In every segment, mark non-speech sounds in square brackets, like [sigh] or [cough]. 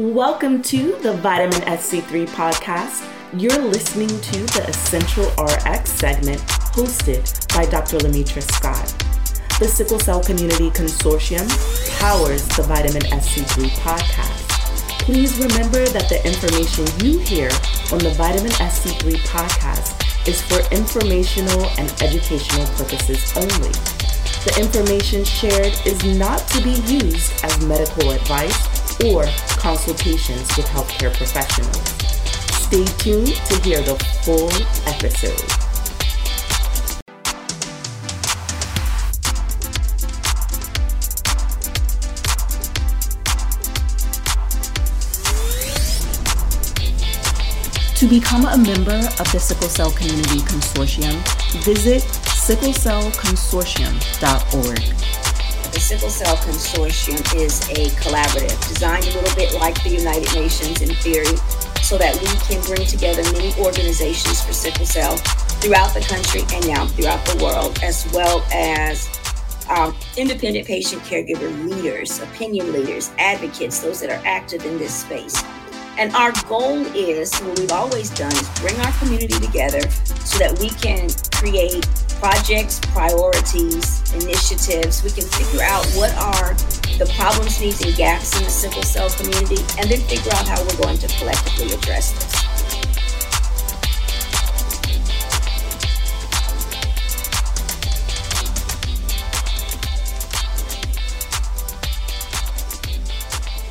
Welcome to the Vitamin SC3 podcast. You're listening to the Essential RX segment hosted by Dr. Lametra Scott. The Sickle Cell Community Consortium powers the Vitamin SC3 podcast. Please remember that the information you hear on the Vitamin SC3 podcast is for informational and educational purposes only. The information shared is not to be used as medical advice or consultations with healthcare professionals. Stay tuned to hear the full episode. To become a member of the Sickle Cell Community Consortium, visit sicklecellconsortium.org. Sickle Cell Consortium is a collaborative designed a little bit like the United Nations in theory so that we can bring together many organizations for sickle cell throughout the country and now throughout the world, as well as um, independent patient caregiver leaders, opinion leaders, advocates, those that are active in this space. And our goal is what we've always done is bring our community together so that we can create projects, priorities, initiatives. We can figure out what are the problems, needs, and gaps in the sickle cell community, and then figure out how we're going to collectively address this.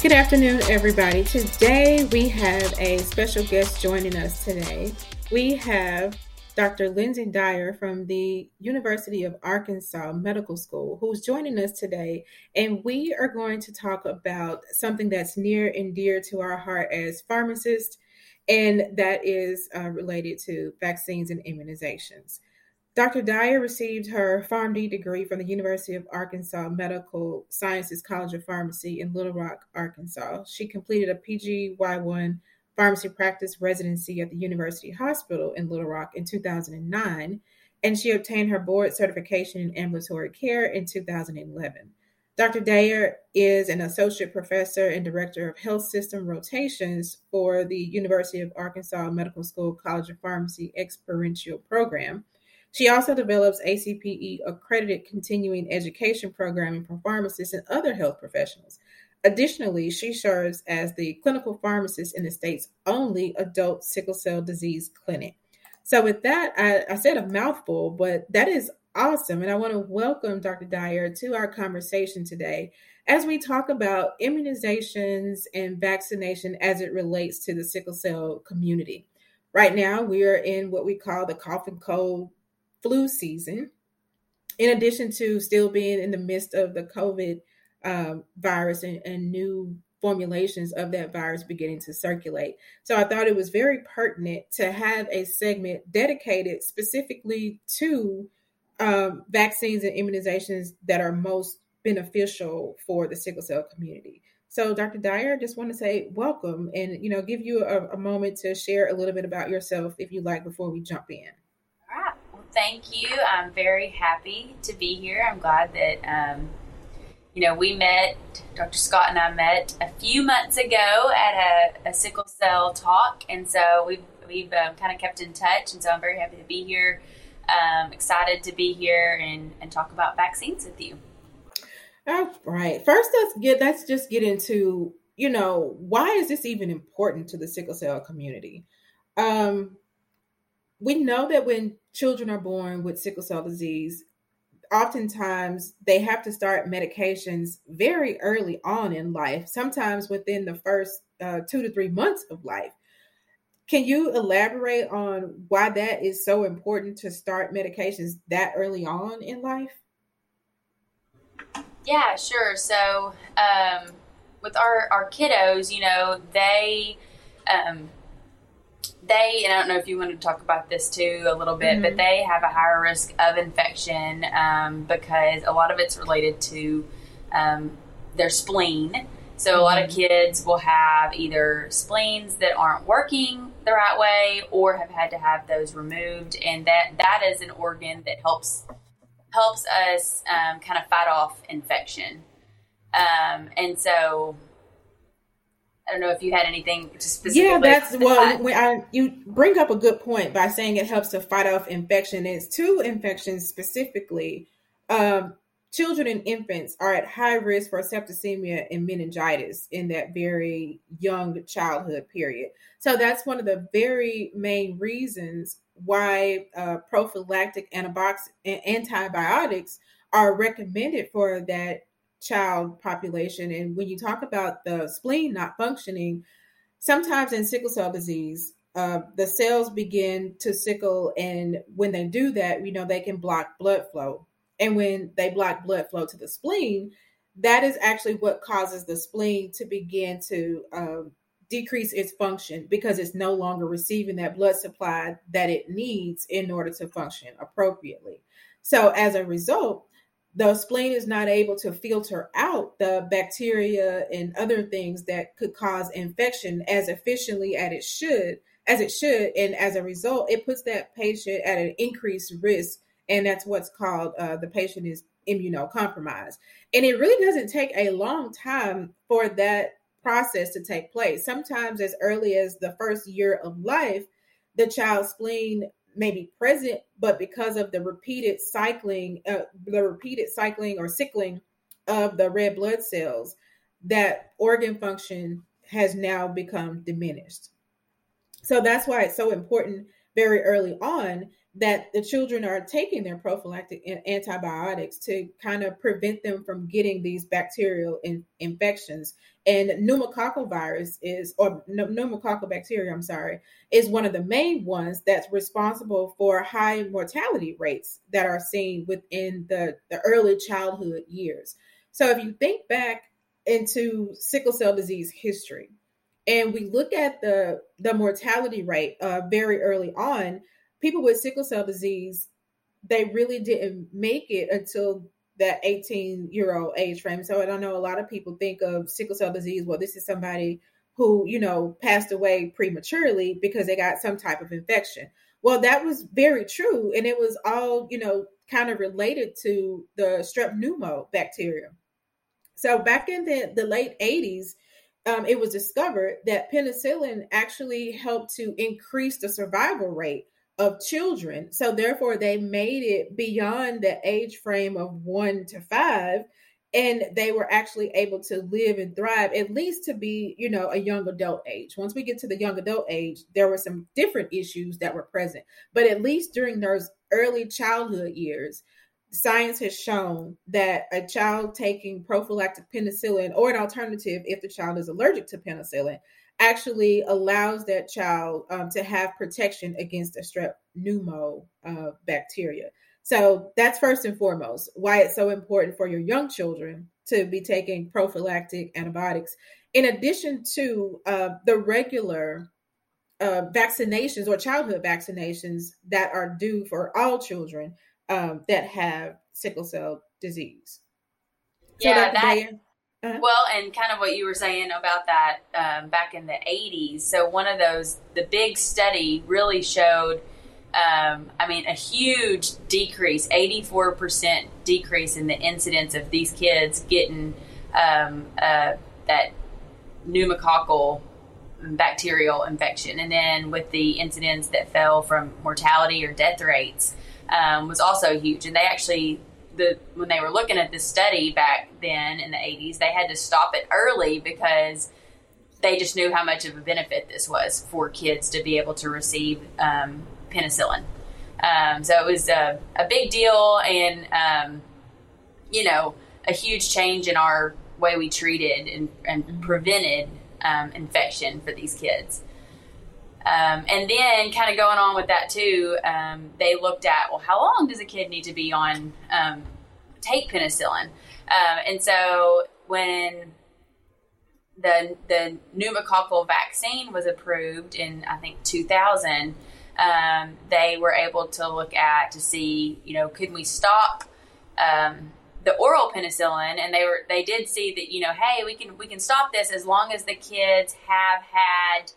Good afternoon, everybody. Today we have a special guest joining us today. We have Dr. Lindsey Dayer from the University of Arkansas Medical School, who's joining us today. And we are going to talk about something that's near and dear to our heart as pharmacists, and that is uh, related to vaccines and immunizations. Dr. Dayer received her PharmD degree from the University of Arkansas Medical Sciences College of Pharmacy in Little Rock, Arkansas. She completed a PGY1 pharmacy practice residency at the University Hospital in Little Rock in 2009, and she obtained her board certification in ambulatory care in 2011. Dr. Dayer is an associate professor and director of health system rotations for the University of Arkansas Medical School College of Pharmacy experiential program. She also develops ACPE accredited continuing education programming for pharmacists and other health professionals. Additionally, she serves as the clinical pharmacist in the state's only adult sickle cell disease clinic. So, with that, I, I said a mouthful, but that is awesome. And I want to welcome Dr. Dayer to our conversation today as we talk about immunizations and vaccination as it relates to the sickle cell community. Right now, we are in what we call the cough and cold flu season. In addition to still being in the midst of the COVID um, virus and, and new formulations of that virus beginning to circulate. So I thought it was very pertinent to have a segment dedicated specifically to um, vaccines and immunizations that are most beneficial for the sickle cell community. So, Dr. Dayer, just want to say welcome and you know give you a, a moment to share a little bit about yourself, if you like, before we jump in. Thank you. I'm very happy to be here. I'm glad that um, you know, we met, Dr. Scott and I met a few months ago at a, a sickle cell talk, and so we've we've um, kind of kept in touch, and so I'm very happy to be here. Um, excited to be here and, and talk about vaccines with you. All right. First, let's get let's just get into you know why is this even important to the sickle cell community? Um, we know that when children are born with sickle cell disease, oftentimes they have to start medications very early on in life, sometimes within the first uh, two to three months of life. Can you elaborate on why that is so important to start medications that early on in life? Yeah, sure. So, um, with our, our kiddos, you know, they um, they, and I don't know if you want to talk about this too a little bit, mm-hmm. but they have a higher risk of infection um, because a lot of it's related to um, their spleen. So mm-hmm. a lot of mm-hmm. kids will have either spleens that aren't working the right way or have had to have those removed, and that that is an organ that helps helps us um, kind of fight off infection. Um, and so I don't know if you had anything specific. Yeah, that's well. When I, you bring up a good point by saying it helps to fight off infection. It's two infections specifically. Um, children and infants are at high risk for septicemia and meningitis in that very young childhood period. So that's one of the very main reasons why uh, prophylactic antibiotics are recommended for that child population. And when you talk about the spleen not functioning, sometimes in sickle cell disease, uh, the cells begin to sickle, and when they do that, you know they can block blood flow. And when they block blood flow to the spleen, that is actually what causes the spleen to begin to um, decrease its function because it's no longer receiving that blood supply that it needs in order to function appropriately. So, as a result, the spleen is not able to filter out the bacteria and other things that could cause infection as efficiently as it should as it should. And as a result it puts that patient at an increased risk. And that's what's called uh, the patient is immunocompromised. And it really doesn't take a long time for that process to take place. Sometimes as early as the first year of life the child's spleen may be present, but because of the repeated cycling, uh, the repeated cycling or sickling of the red blood cells, that organ function has now become diminished. So that's why it's so important very early on that the children are taking their prophylactic antibiotics to kind of prevent them from getting these bacterial in, infections. And pneumococcal virus is, or pneumococcal bacteria, I'm sorry, is one of the main ones that's responsible for high mortality rates that are seen within the, the early childhood years. So if you think back into sickle cell disease history, and we look at the the mortality rate uh, very early on, people with sickle cell disease, they really didn't make it until that 18 year old age frame. So I don't know a lot of people think of sickle cell disease. Well, this is somebody who, you know, passed away prematurely because they got some type of infection. Well, that was very true. And it was all, you know, kind of related to the strep pneumo bacteria. So back in the, the late 80s, um, it was discovered that penicillin actually helped to increase the survival rate of children. So therefore, they made it beyond the age frame of one to five, and they were actually able to live and thrive at least to be, you know, a young adult age. Once we get to the young adult age, there were some different issues that were present, but at least during those early childhood years. Science has shown that a child taking prophylactic penicillin or an alternative if the child is allergic to penicillin actually allows that child um, to have protection against a strep pneumo uh, bacteria. So that's first and foremost why it's so important for your young children to be taking prophylactic antibiotics, in addition to uh, the regular uh, vaccinations or childhood vaccinations that are due for all children um, that have sickle cell disease. Yeah, so that, that uh-huh. Well, and kind of what you were saying about that um, back in the 80s. So, one of those, the big study really showed, um, I mean, a huge decrease 84% decrease in the incidence of these kids getting um, uh, that pneumococcal bacterial infection. And then with the incidence that fell from mortality or death rates um, was also huge. And they actually the when they were looking at this study back then in the 80s, they had to stop it early because they just knew how much of a benefit this was for kids to be able to receive um, penicillin. Um, so it was a, a big deal and, um, you know, a huge change in our way we treated and, and prevented um, infection for these kids. Um, and then, kind of going on with that too, um, they looked at well, how long does a kid need to be on um, take penicillin? Um, and so when the the pneumococcal vaccine was approved in I think 2000, um, they were able to look at to see you know could we stop um, the oral penicillin and they were they did see that you know hey we can we can stop this as long as the kids have had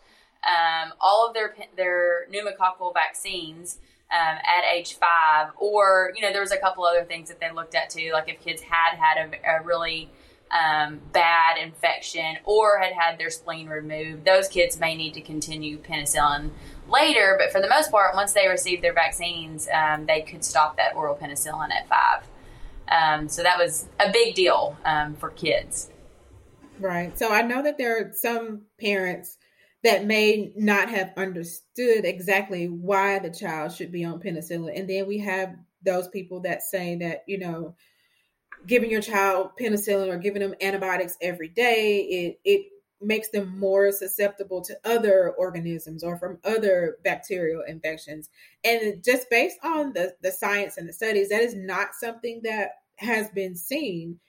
um, all of their their pneumococcal vaccines um, at age five, or you know, there was a couple other things that they looked at too, like if kids had had a, a really um, bad infection or had had their spleen removed, those kids may need to continue penicillin later. But for the most part, once they receive their vaccines, um, they could stop that oral penicillin at five. Um, so that was a big deal um, for kids. Right. So I know that there are some parents that may not have understood exactly why the child should be on penicillin. And then we have those people that say that, you know, giving your child penicillin or giving them antibiotics every day, it it makes them more susceptible to other organisms or from other bacterial infections. And just based on the, the science and the studies, that is not something that has been seen.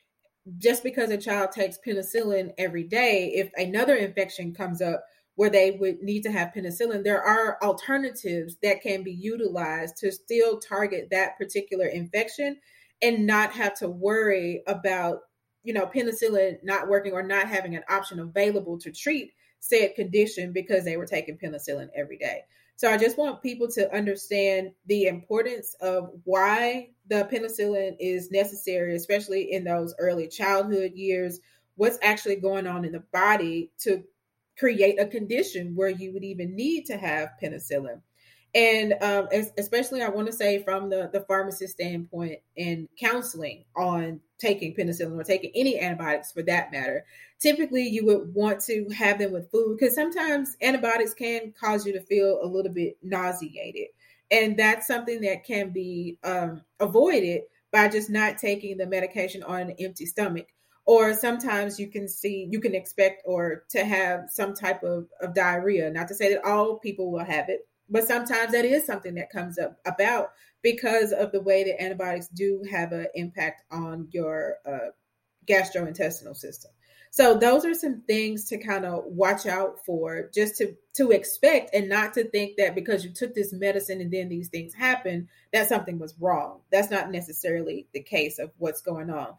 Just because a child takes penicillin every day, if another infection comes up, where they would need to have penicillin, there are alternatives that can be utilized to still target that particular infection and not have to worry about, you know, penicillin not working or not having an option available to treat said condition because they were taking penicillin every day. So I just want people to understand the importance of why the penicillin is necessary, especially in those early childhood years, what's actually going on in the body to create a condition where you would even need to have penicillin. And um, especially, I want to say from the, the pharmacist standpoint and counseling on taking penicillin or taking any antibiotics for that matter, typically you would want to have them with food because sometimes antibiotics can cause you to feel a little bit nauseated. And that's something that can be um, avoided by just not taking the medication on an empty stomach or sometimes you can see you can expect or to have some type of, of diarrhea. Not to say that all people will have it but sometimes that is something that comes up about because of the way that antibiotics do have an impact on your uh, gastrointestinal system. So those are some things to kind of watch out for just to to expect and not to think that because you took this medicine and then these things happen that something was wrong. That's not necessarily the case of what's going on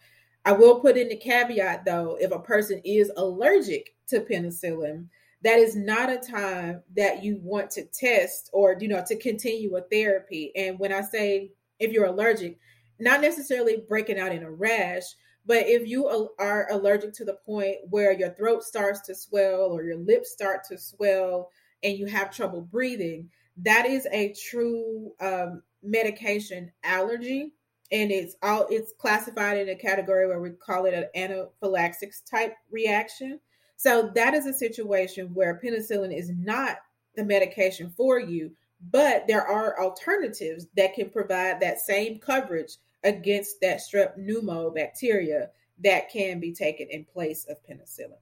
I will put in the caveat though, if a person is allergic to penicillin, that is not a time that you want to test or you know to continue a therapy. And when I say if you're allergic, not necessarily breaking out in a rash, but if you are allergic to the point where your throat starts to swell or your lips start to swell and you have trouble breathing, that is a true um, medication allergy and it's all it's classified in a category where we call it an anaphylaxis type reaction. So that is a situation where penicillin is not the medication for you, but there are alternatives that can provide that same coverage against that strep pneumo bacteria that can be taken in place of penicillin.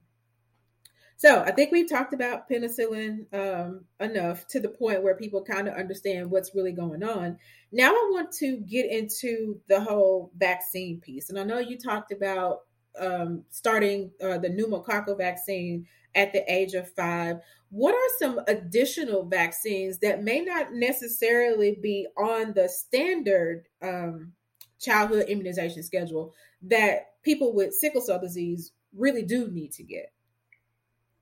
So I think we've talked about penicillin um, enough to the point where people kind of understand what's really going on. Now I want to get into the whole vaccine piece, and I know you talked about um, starting uh, the pneumococcal vaccine at the age of five. What are some additional vaccines that may not necessarily be on the standard um, childhood immunization schedule that people with sickle cell disease really do need to get?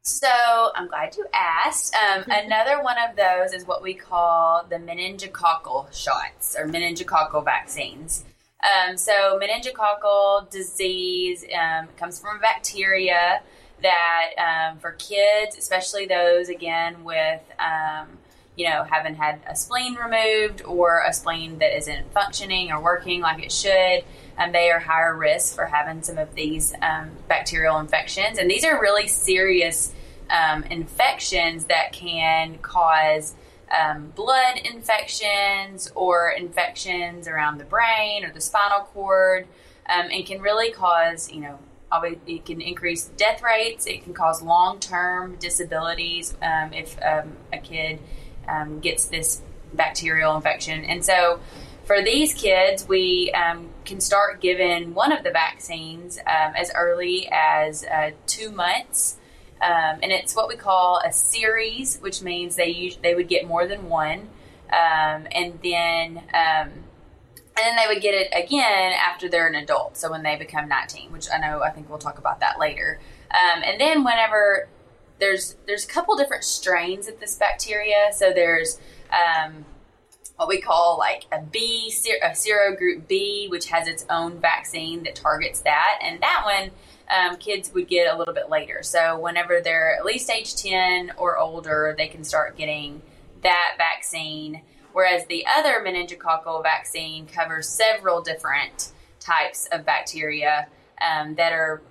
So I'm glad you asked. Um, another one of those is what we call the meningococcal shots or meningococcal vaccines. Um, so meningococcal disease um, comes from a bacteria that um, for kids, especially those again with um, you know having had a spleen removed or a spleen that isn't functioning or working like it should. Um, they are higher risk for having some of these um, bacterial infections. And these are really serious um, infections that can cause um, blood infections or infections around the brain or the spinal cord um, and can really cause, you know, it can increase death rates. It can cause long term disabilities um, if um, a kid gets this bacterial infection. And so, for these kids, we um, can start giving one of the vaccines um, as early as uh, two months. Um, and it's what we call a series, which means they use, they would get more than one, um, and then um, and then they would get it again after they're an adult. So when they become 19, which I know I think we'll talk about that later. Um, and then whenever there's there's a couple different strains of this bacteria. So there's um, what we call like a B, a serogroup B, which has its own vaccine that targets that. And that one um, kids would get a little bit later. So whenever they're at least age 10 or older, they can start getting that vaccine. Whereas the other meningococcal vaccine covers several different types of bacteria um, that are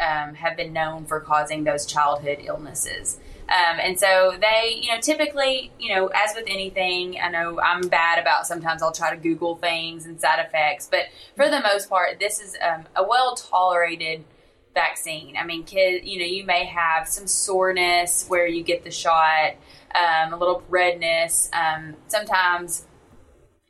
um, have been known for causing those childhood illnesses. Um, and so they, you know, typically, you know, as with anything, I know I'm bad about sometimes I'll try to Google things and side effects, but for the most part, this is um, a well tolerated vaccine. I mean, kid, you know, you may have some soreness where you get the shot, um, a little redness. Um, sometimes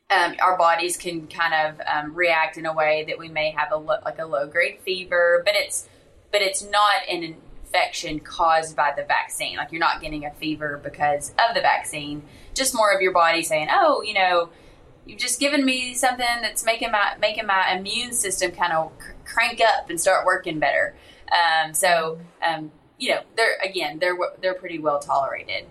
um, our bodies can kind of um, react in a way that we may have a lo- like a low grade fever, but it's but it's not an infection caused by the vaccine. Like you're not getting a fever because of the vaccine. Just more of your body saying, "Oh, you know." You've just given me something that's making my making my immune system kind of crank up and start working better. Um, so, um, you know, they're again, they're they're pretty well tolerated.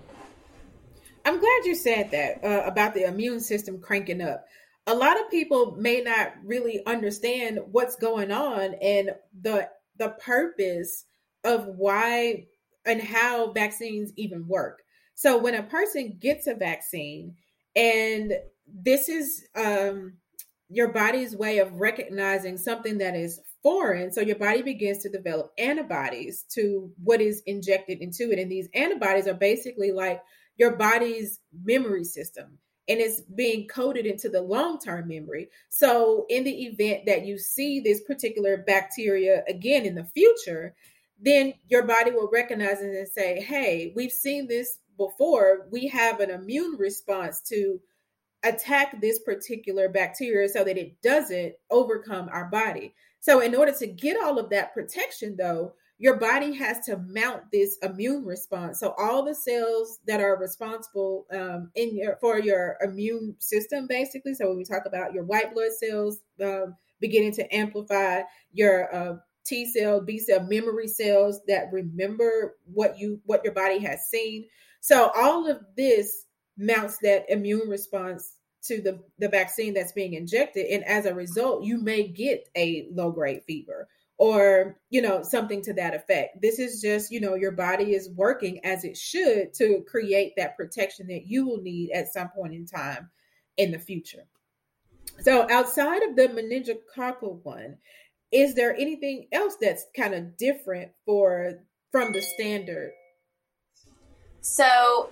I'm glad you said that uh, about the immune system cranking up. A lot of people may not really understand what's going on and the the purpose of why and how vaccines even work. So when a person gets a vaccine and this is um, your body's way of recognizing something that is foreign. So your body begins to develop antibodies to what is injected into it. And these antibodies are basically like your body's memory system and it's being coded into the long term memory. So, in the event that you see this particular bacteria again in the future, then your body will recognize it and say, Hey, we've seen this before. We have an immune response to attack this particular bacteria so that it doesn't overcome our body. So, in order to get all of that protection, though, your body has to mount this immune response. So, all the cells that are responsible um, in your for your immune system, basically. So, when we talk about your white blood cells um, beginning to amplify your uh, T cell, B cell memory cells that remember what you what your body has seen. So, all of this mounts that immune response to the, the vaccine that's being injected. And as a result, you may get a low grade fever or, you know, something to that effect. This is just, you know, your body is working as it should to create that protection that you will need at some point in time in the future. So outside of the meningococcal one, is there anything else that's kind of different for from the standard? So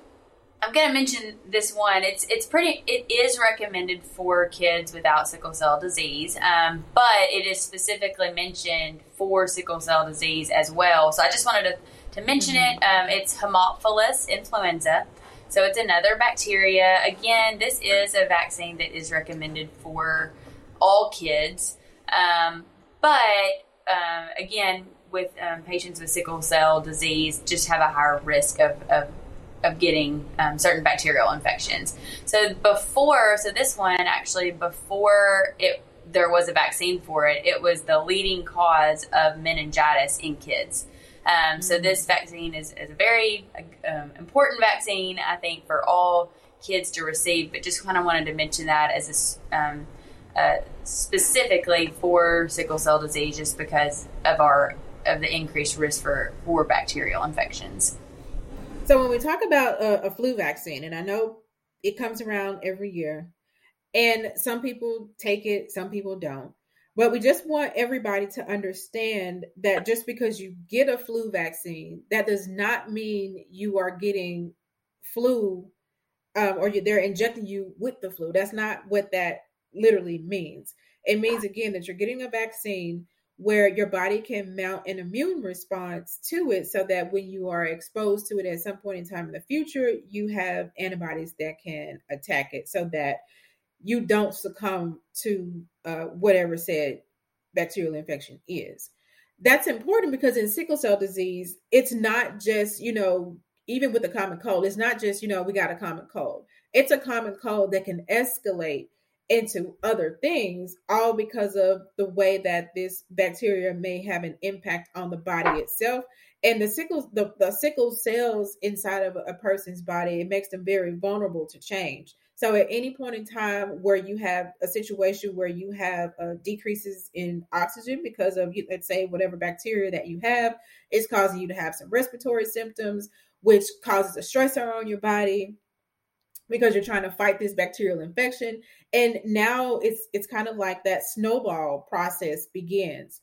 I'm going to mention this one. It's it's pretty. It is recommended for kids without sickle cell disease, um, but it is specifically mentioned for sickle cell disease as well. So I just wanted to to mention it. Mm-hmm. Um, it's Haemophilus influenza. So it's another bacteria. Again, this is a vaccine that is recommended for all kids, um, but um, again, with um, patients with sickle cell disease, just have a higher risk of, of of getting um, certain bacterial infections. So before, so this one actually before it there was a vaccine for it, it was the leading cause of meningitis in kids. Um, so mm-hmm. this vaccine is, is a very um, important vaccine, I think, for all kids to receive. But just kind of wanted to mention that as a, um, uh, specifically for sickle cell disease, just because of our of the increased risk for for bacterial infections. So when we talk about a, a flu vaccine, and I know it comes around every year, and some people take it, some people don't. But we just want everybody to understand that just because you get a flu vaccine, that does not mean you are getting flu um, or you, they're injecting you with the flu. That's not what that literally means. It means, again, that you're getting a vaccine where your body can mount an immune response to it so that when you are exposed to it at some point in time in the future, you have antibodies that can attack it so that you don't succumb to uh, whatever said bacterial infection is. That's important because in sickle cell disease, it's not just, you know, even with a common cold, it's not just, you know, we got a common cold. It's a common cold that can escalate into other things, all because of the way that this bacteria may have an impact on the body itself. And the sickle, the, the sickle cells inside of a person's body, it makes them very vulnerable to change. So at any point in time where you have a situation where you have uh, decreases in oxygen because of, let's say, whatever bacteria that you have is causing you to have some respiratory symptoms, which causes a stressor on your body because you're trying to fight this bacterial infection. And now it's it's kind of like that snowball process begins.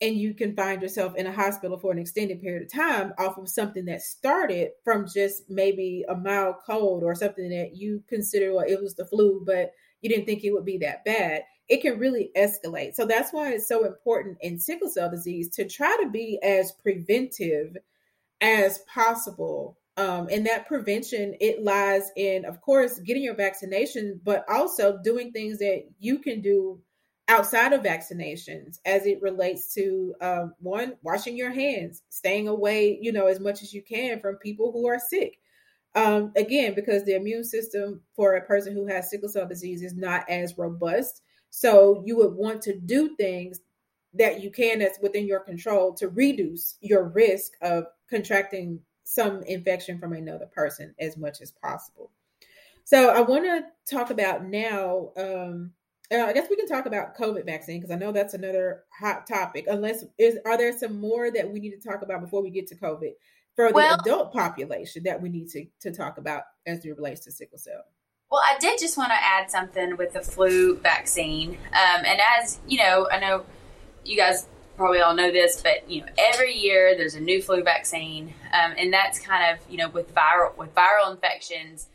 And you can find yourself in a hospital for an extended period of time off of something that started from just maybe a mild cold or something that you consider well it was the flu but you didn't think it would be that bad. It can really escalate. So that's why it's so important in sickle cell disease to try to be as preventive as possible um, and that prevention it lies in of course getting your vaccination but also doing things that you can do outside of vaccinations as it relates to um, one washing your hands staying away you know as much as you can from people who are sick. Um, again because the immune system for a person who has sickle cell disease is not as robust. So you would want to do things that you can that's within your control to reduce your risk of contracting some infection from another person as much as possible so i want to talk about now um, uh, I guess we can talk about COVID vaccine because I know that's another hot topic. Unless is are there some more that we need to talk about before we get to COVID for the well, adult population that we need to to talk about as it relates to sickle cell? Well, I did just want to add something with the flu vaccine, um, and as you know, I know you guys probably all know this, but you know, every year there's a new flu vaccine, um, and that's kind of you know with viral with viral infections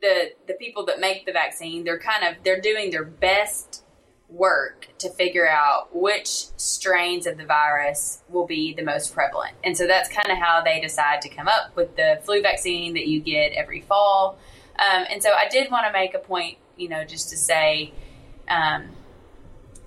the the people that make the vaccine they're kind of they're doing their best work to figure out which strains of the virus will be the most prevalent. And so that's kind of how they decide to come up with the flu vaccine that you get every fall. Um, and so i did want to make a point you know just to say um,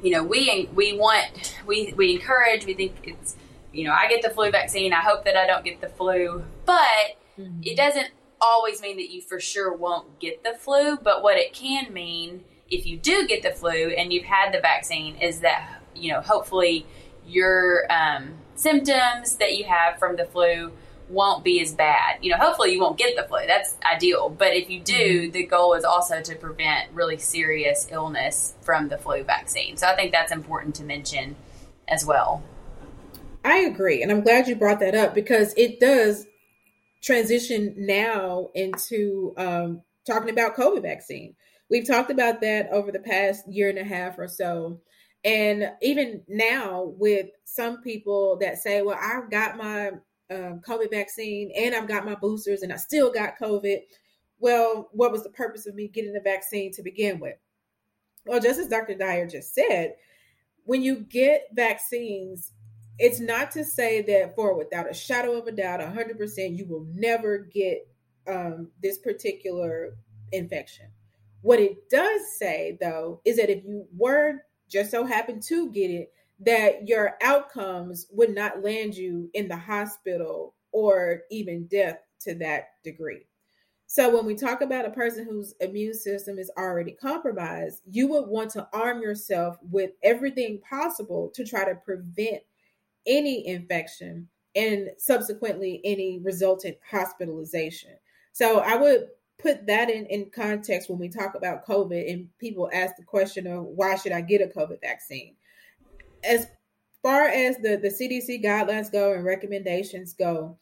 you know we we want we we encourage we think it's you know i get the flu vaccine i hope that i don't get the flu but mm-hmm. it doesn't always mean that you for sure won't get the flu, but what it can mean if you do get the flu and you've had the vaccine is that, you know, hopefully your um, symptoms that you have from the flu won't be as bad. You know, hopefully you won't get the flu. That's ideal. But if you do, mm-hmm. the goal is also to prevent really serious illness from the flu vaccine. So I think that's important to mention as well. I agree. And I'm glad you brought that up because it does transition now into um, talking about COVID vaccine. We've talked about that over the past year and a half or so. And even now, with some people that say, well, I've got my um, COVID vaccine and I've got my boosters and I still got COVID. Well, what was the purpose of me getting the vaccine to begin with? Well, just as Dr. Dayer just said, when you get vaccines, it's not to say that for without a shadow of a doubt, 100%, you will never get um, this particular infection. What it does say, though, is that if you were just so happen to get it, that your outcomes would not land you in the hospital or even death to that degree. So, when we talk about a person whose immune system is already compromised, you would want to arm yourself with everything possible to try to prevent any infection and subsequently any resultant hospitalization. So I would put that in, in context when we talk about COVID and people ask the question of why should I get a COVID vaccine? As far as the, the CDC guidelines go and recommendations go,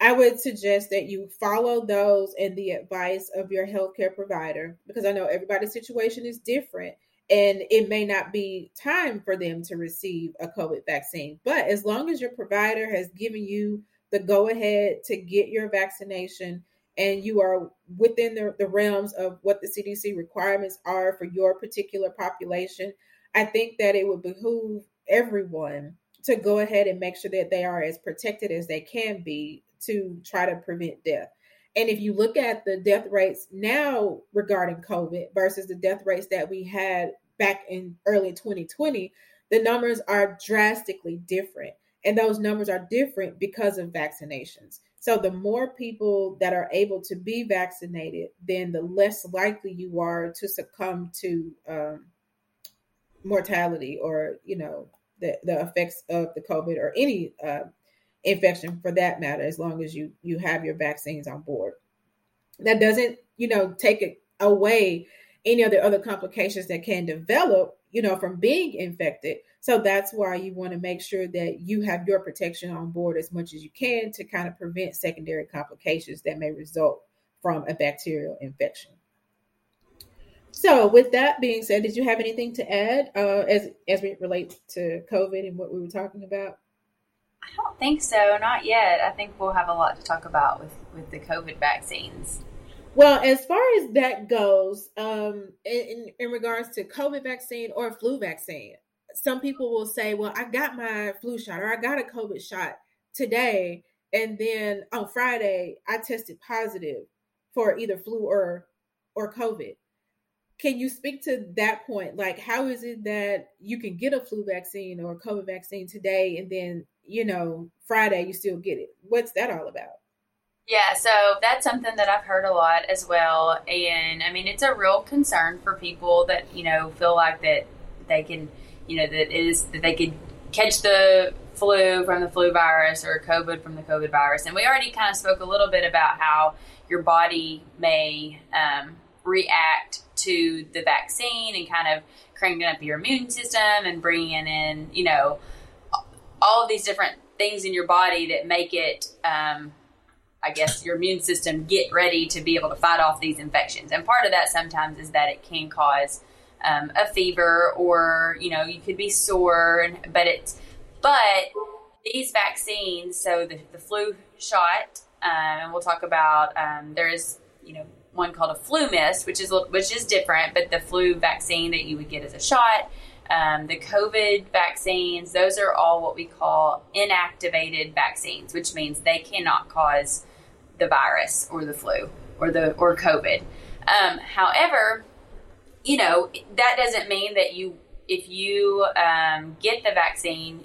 I would suggest that you follow those and the advice of your healthcare provider because I know everybody's situation is different and it may not be time for them to receive a COVID vaccine. But as long as your provider has given you the go ahead to get your vaccination and you are within the, the realms of what the CDC requirements are for your particular population, I think that it would behoove everyone to go ahead and make sure that they are as protected as they can be to try to prevent death. And if you look at the death rates now regarding COVID versus the death rates that we had back in early 2020, the numbers are drastically different. And those numbers are different because of vaccinations. So the more people that are able to be vaccinated, then the less likely you are to succumb to um, mortality or, you know, the, the effects of the COVID or any uh, infection for that matter, as long as you you have your vaccines on board. That doesn't, you know, take away any of the other complications that can develop, you know, from being infected. So that's why you want to make sure that you have your protection on board as much as you can to kind of prevent secondary complications that may result from a bacterial infection. So, with that being said, did you have anything to add uh, as as it relates to COVID and what we were talking about? I don't think so, not yet. I think we'll have a lot to talk about with with the COVID vaccines. Well, as far as that goes, um, in, in regards to COVID vaccine or flu vaccine, some people will say, "Well, I got my flu shot or I got a COVID shot today, and then on Friday I tested positive for either flu or or COVID." Can you speak to that point? Like, how is it that you can get a flu vaccine or a COVID vaccine today, and then you know Friday you still get it? What's that all about? Yeah, so that's something that I've heard a lot as well. And I mean, it's a real concern for people that, you know, feel like that they can, you know, that is that they could catch the flu from the flu virus or COVID from the COVID virus. And we already kind of spoke a little bit about how your body may um, react to the vaccine and kind of cranking up your immune system and bringing in, you know, all of these different things in your body that make it um, I guess, your immune system get ready to be able to fight off these infections. And part of that sometimes is that it can cause um, a fever or, you know, you could be sore, but it's, but these vaccines, so the, the flu shot, um, and we'll talk about, um, there is, you know, one called a FluMist, which is which is different, but the flu vaccine that you would get as a shot, um, the COVID vaccines, those are all what we call inactivated vaccines, which means they cannot cause the virus or the flu or the or COVID. Um, however, you know that doesn't mean that you if you um, get the vaccine.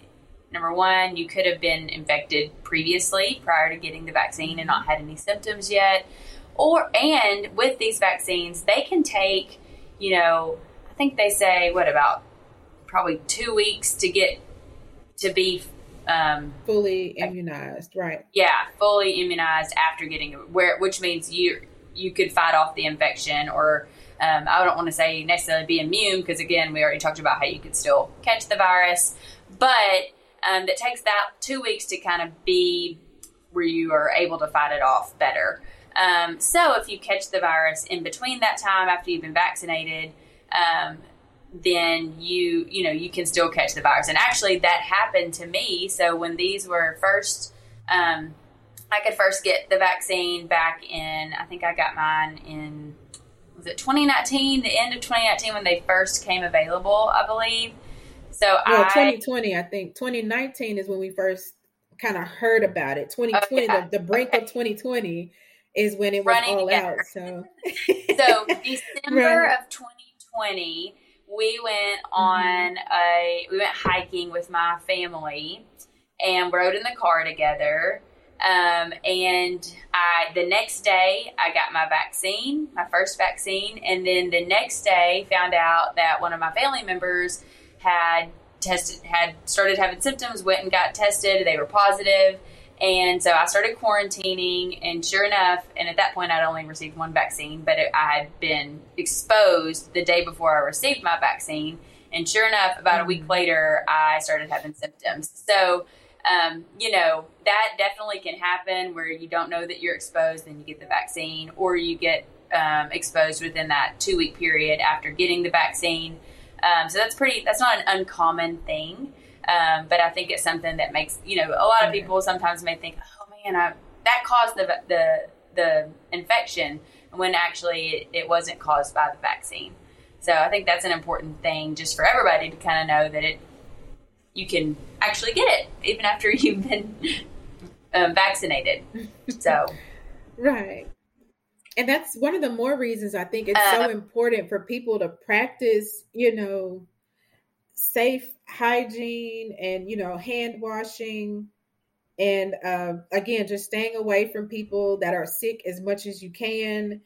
Number one, you could have been infected previously prior to getting the vaccine and not had any symptoms yet. Or and with these vaccines, they can take, you know, I think they say what about probably two weeks to get to be um, fully immunized, right? Yeah, fully immunized after getting where, which means you you could fight off the infection, or um, I don't want to say necessarily be immune because again, we already talked about how you could still catch the virus, but um, that takes that two weeks to kind of be where you are able to fight it off better. Um, so if you catch the virus in between that time after you've been vaccinated, um, then you you know you can still catch the virus. And actually, that happened to me. So when these were first, um, I could first get the vaccine back in. I think I got mine in was it 2019, the end of 2019 when they first came available, I believe. So well, I, 2020, I think 2019 is when we first kind of heard about it. 2020, okay. the, the brink okay. of 2020 is when it was Running all together. out. So, [laughs] so December right. of 2020 we went mm-hmm. on mm-hmm. a we went hiking with my family and rode in the car together. Um, and I the next day I got my vaccine, my first vaccine, and then the next day found out that one of my family members had tested had started having symptoms, went and got tested, they were positive and so I started quarantining, and sure enough, and at that point I'd only received one vaccine, but it, I had been exposed the day before I received my vaccine. And sure enough, about a week mm. later, I started having symptoms. So, um, you know, that definitely can happen where you don't know that you're exposed, then you get the vaccine, or you get um, exposed within that two week period after getting the vaccine. Um, so that's pretty, that's not an uncommon thing. Um, but I think it's something that makes you know a lot of people sometimes may think, oh man, I, that caused the the the infection when actually it, it wasn't caused by the vaccine. So I think that's an important thing just for everybody to kind of know that it you can actually get it even after [laughs] you've been um, vaccinated. So [laughs] right. And that's one of the more reasons I think it's uh, so important for people to practice, you know, safe hygiene and you know hand washing and uh, again just staying away from people that are sick as much as you can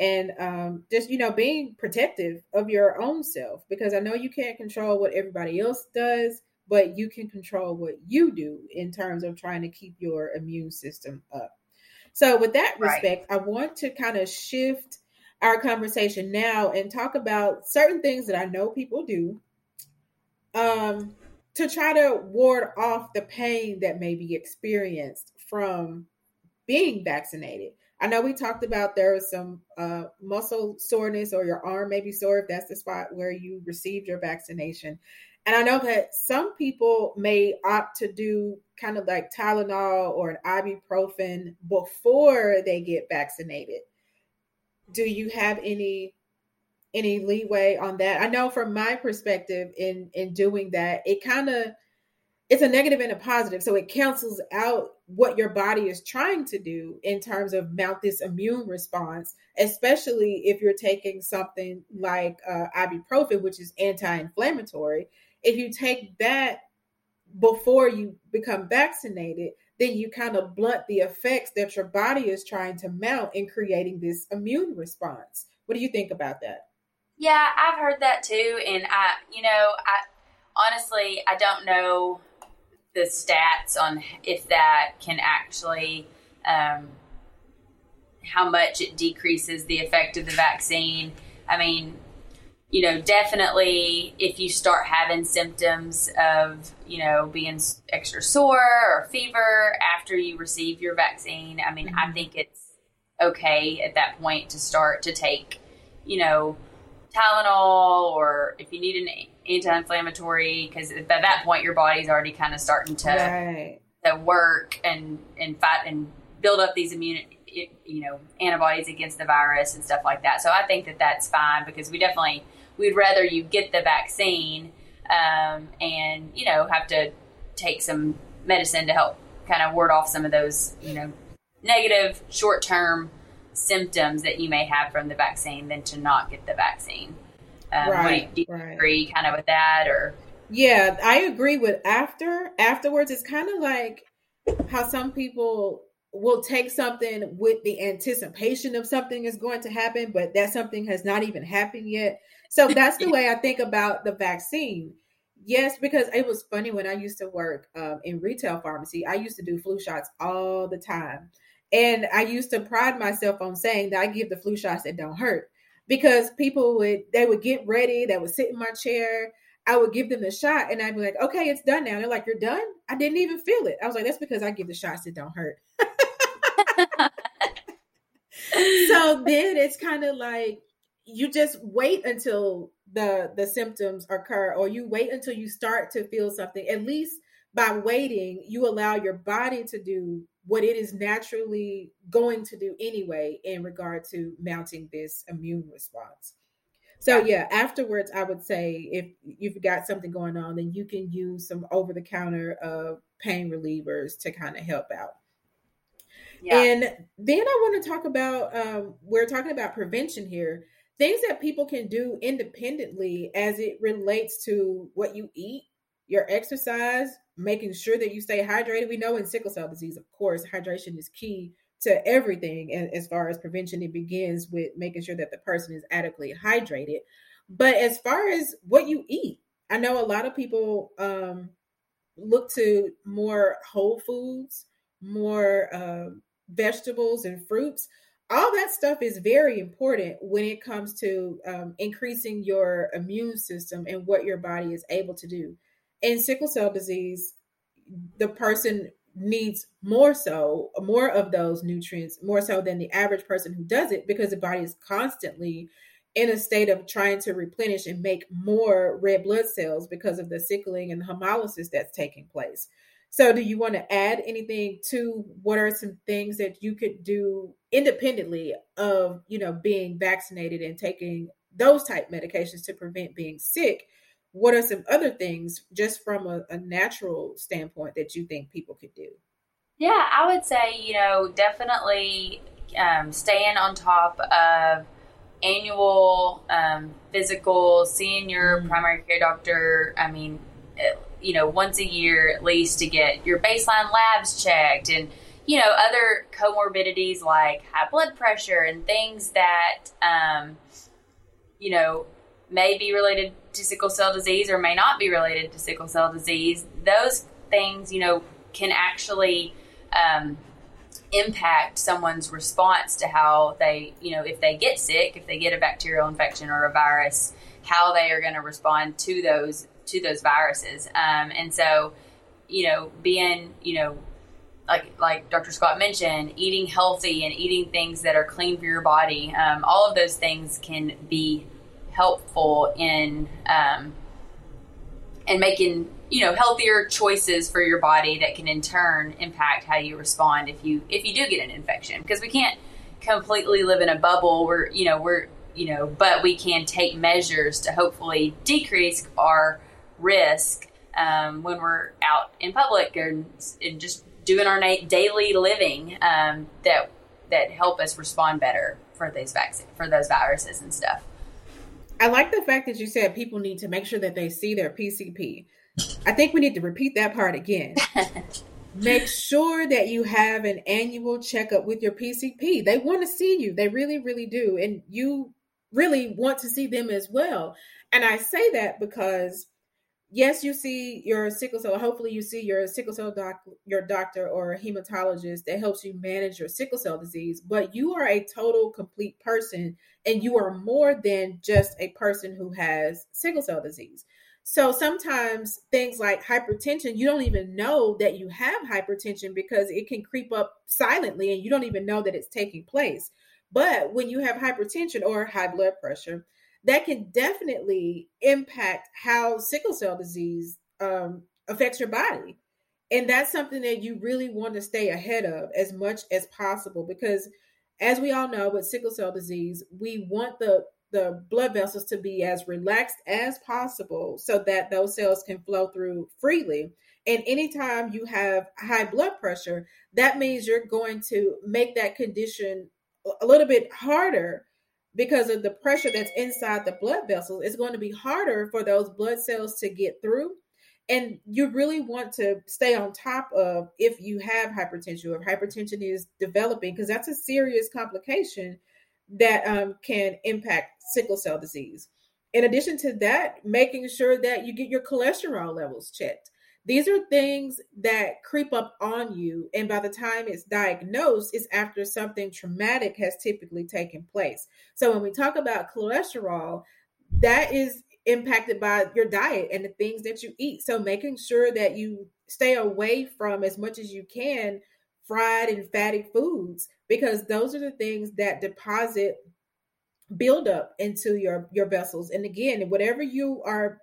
and um, just you know being protective of your own self because i know you can't control what everybody else does but you can control what you do in terms of trying to keep your immune system up so with that respect right. i want to kind of shift our conversation now and talk about certain things that I know people do um, to try to ward off the pain that may be experienced from being vaccinated. I know we talked about there was some uh, muscle soreness or your arm may be sore if that's the spot where you received your vaccination. And I know that some people may opt to do kind of like Tylenol or an ibuprofen before they get vaccinated. Do you have any any leeway on that? I know from my perspective in in doing that, it kind of it's a negative and a positive. So it cancels out what your body is trying to do in terms of mount this immune response, especially if you're taking something like uh, ibuprofen, which is anti-inflammatory. If you take that before you become vaccinated, then you kind of blunt the effects that your body is trying to mount in creating this immune response. What do you think about that? Yeah, I've heard that too, and I, you know, I honestly I don't know the stats on if that can actually um, how much it decreases the effect of the vaccine. I mean, you know, definitely if you start having symptoms of, you know, being extra sore or fever after you receive your vaccine, I mean, mm-hmm. I think it's okay at that point to start to take, you know, Tylenol or if you need an anti-inflammatory because at that point your body's already kind of starting to right. to work and and fight and build up these immune you know antibodies against the virus and stuff like that. So I think that that's fine because we definitely we'd rather you get the vaccine um, and you know have to take some medicine to help kind of ward off some of those you know negative short term symptoms that you may have from the vaccine than to not get the vaccine. Um, right, do you right. agree kind of with that or? Yeah, I agree with after. Afterwards, it's kind of like how some people will take something with the anticipation of something is going to happen, but that something has not even happened yet. So [laughs] that's the way I think about the vaccine. Yes, because it was funny when I used to work um, in retail pharmacy. I used to do flu shots all the time. And I used to pride myself on saying that I give the flu shots that don't hurt because people would they would get ready, they would sit in my chair. I would give them the shot and I'd be like, okay, it's done now. they're like, you're done? I didn't even feel it. I was like, that's because I give the shots that don't hurt. [laughs] so then it's kind of like you just wait until the the symptoms occur or you wait until you start to feel something. At least by waiting, you allow your body to do what it is naturally going to do anyway in regard to mounting this immune response. So yeah, afterwards, I would say if you've got something going on, then you can use some over the counter uh, pain relievers to kind of help out. Yeah. And then I want to talk about um, we're talking about prevention here, things that people can do independently as it relates to what you eat, your exercise, making sure that you stay hydrated. We know in sickle cell disease, of course, hydration is key to everything as far as prevention. It begins with making sure that the person is adequately hydrated. But as far as what you eat, I know a lot of people um, look to more whole foods, more uh, vegetables and fruits. All that stuff is very important when it comes to um, increasing your immune system and what your body is able to do in sickle cell disease, the person needs more so more of those nutrients more so than the average person who does it because the body is constantly in a state of trying to replenish and make more red blood cells because of the sickling and the hemolysis that's taking place. So, do you want to add anything to what are some things that you could do independently of, you know, being vaccinated and taking those type medications to prevent being sick what are some other things just from a, a natural standpoint that you think people could do? Yeah, I would say, you know, definitely um, staying on top of annual um, physicals, seeing your mm-hmm. primary care doctor. I mean, eh, you know, once a year at least to get your baseline labs checked and, you know, other comorbidities like high blood pressure and things that, um, you know, may be related to sickle cell disease or may not be related to sickle cell disease, those things, you know, can actually um, impact someone's response to how they, you know, if they get sick, if they get a bacterial infection or a virus, how they are going to respond to those to those viruses. Um, and so, you know, being, you know, like like Dr. Scott mentioned, eating healthy and eating things that are clean for your body, um, all of those things can be helpful in um, making you know healthier choices for your body that can in turn impact how you respond if you if you do get an infection because we can't completely live in a bubble where you know we're you know but we can take measures to hopefully decrease our risk um, when we're out in public and, and just doing our na- daily living um, that that help us respond better for these vaccine for those viruses and stuff. I like the fact that you said people need to make sure that they see their PCP. I think we need to repeat that part again. [laughs] make sure that you have an annual checkup with your PCP. They want to see you. They really, really do. And you really want to see them as well. And I say that because yes, you see your sickle cell. Hopefully, you see your sickle cell doc, your doctor or hematologist that helps you manage your sickle cell disease. But you are a total, complete person, and you are more than just a person who has sickle cell disease. So sometimes things like hypertension, you don't even know that you have hypertension because it can creep up silently, and you don't even know that it's taking place. But when you have hypertension or high blood pressure, that can definitely impact how sickle cell disease um, affects your body. And that's something that you really want to stay ahead of as much as possible because, as we all know, with sickle cell disease, we want the the blood vessels to be as relaxed as possible so that those cells can flow through freely. And anytime you have high blood pressure, that means you're going to make that condition a little bit harder because of the pressure that's inside the blood vessels, it's going to be harder for those blood cells to get through. And you really want to stay on top of if you have hypertension or if hypertension is developing, because that's a serious complication that um, can impact sickle cell disease. In addition to that, making sure that you get your cholesterol levels checked. These are things that creep up on you. And by the time it's diagnosed, it's after something traumatic has typically taken place. So when we talk about cholesterol, that is impacted by your diet and the things that you eat. So making sure that you stay away from as much as you can fried and fatty foods because those are the things that deposit build up into your your vessels and again whatever you are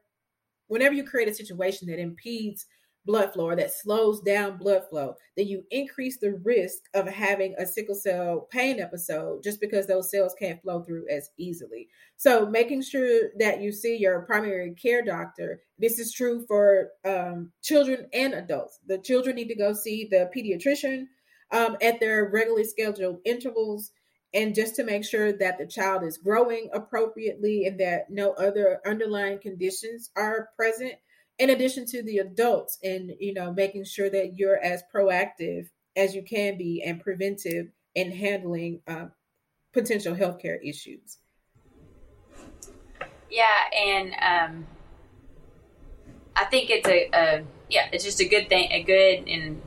whenever you create a situation that impedes blood flow or that slows down blood flow, then you increase the risk of having a sickle cell pain episode just because those cells can't flow through as easily. So, making sure that you see your primary care doctor. This is true for um, children and adults. The children need to go see the pediatrician um, at their regularly scheduled intervals and just to make sure that the child is growing appropriately and that no other underlying conditions are present in addition to the adults and you know making sure that you're as proactive as you can be and preventive in handling uh, potential healthcare issues. Yeah and um, i think it's a, a yeah it's just a good thing a good and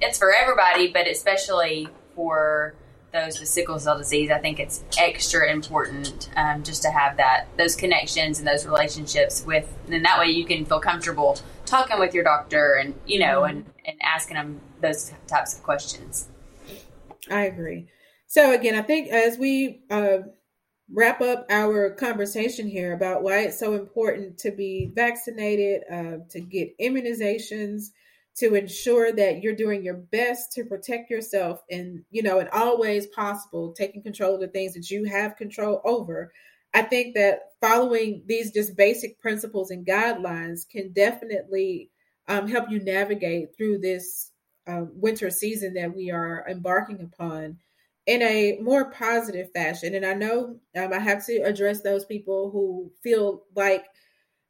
it's for everybody but especially for those with sickle cell disease, I think it's extra important um, just to have that those connections and those relationships with, and that way you can feel comfortable talking with your doctor and you know mm-hmm. and and asking them those types of questions. I agree. So again, I think as we uh, wrap up our conversation here about why it's so important to be vaccinated, uh, to get immunizations to ensure that you're doing your best to protect yourself and you know in all ways possible taking control of the things that you have control over. I think that following these just basic principles and guidelines can definitely um, help you navigate through this uh, winter season that we are embarking upon in a more positive fashion. And i know um, i have to address those people who feel like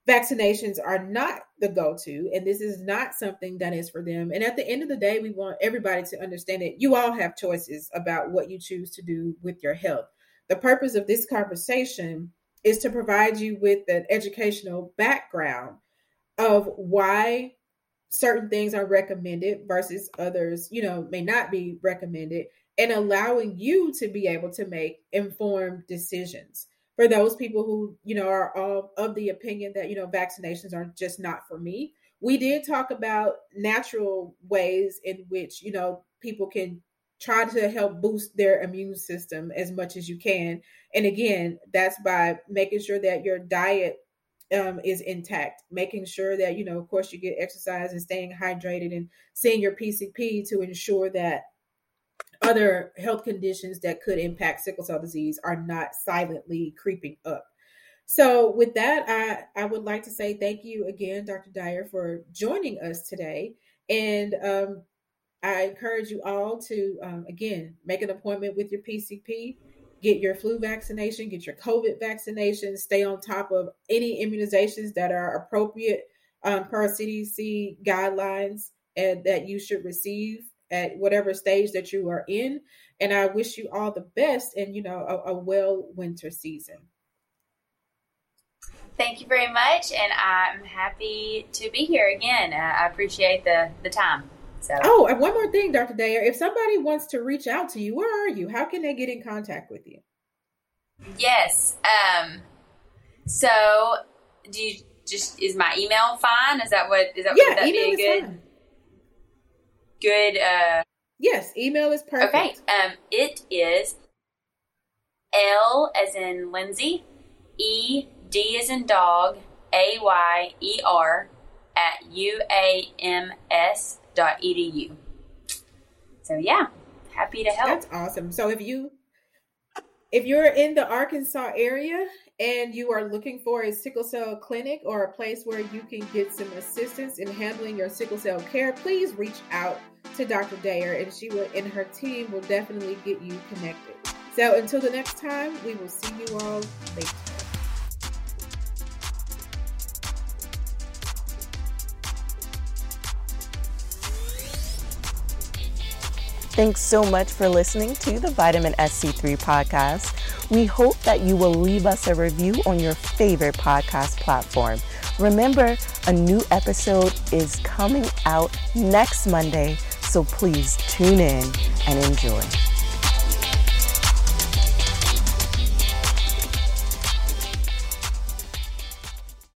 vaccinations are not the go to, and this is not something that is for them. And at the end of the day, we want everybody to understand that you all have choices about what you choose to do with your health. The purpose of this conversation is to provide you with an educational background of why certain things are recommended versus others, you know, may not be recommended, and allowing you to be able to make informed decisions. For those people who, you know, are all of the opinion that, you know, vaccinations are just not for me, we did talk about natural ways in which, you know, people can try to help boost their immune system as much as you can. And again, that's by making sure that your diet um, is intact, making sure that, you know, of course, you get exercise and staying hydrated and seeing your PCP to ensure that other health conditions that could impact sickle cell disease are not silently creeping up. So, with that, I, I would like to say thank you again, Dr. Dayer, for joining us today. And um, I encourage you all to, um, again, make an appointment with your PCP get your flu vaccination, get your COVID vaccination, stay on top of any immunizations that are appropriate um, per CDC guidelines and that you should receive at whatever stage that you are in. And I wish you all the best and, you know, a, a well winter season. Thank you very much. And I'm happy to be here again. I appreciate the, the time. So. Oh, and one more thing, Dr. Dayer. If somebody wants to reach out to you, where are you? How can they get in contact with you? Yes. Um. So, do you just is my email fine? Is that what is that? Yeah, that email is good? fine. Good. Uh. Yes, email is perfect. Okay. Um. It is L as in Lindsay, E D as in dog, A Y E R at U A M S dot edu. So yeah, happy to help. That's awesome. So if you if you're in the Arkansas area and you are looking for a sickle cell clinic or a place where you can get some assistance in handling your sickle cell care, please reach out to Dr. Dayer and she will and her team will definitely get you connected. So until the next time, we will see you all later. Thanks so much for listening to the Vitamin SC3 podcast. We hope that you will leave us a review on your favorite podcast platform. Remember, a new episode is coming out next Monday, so please tune in and enjoy.